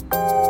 you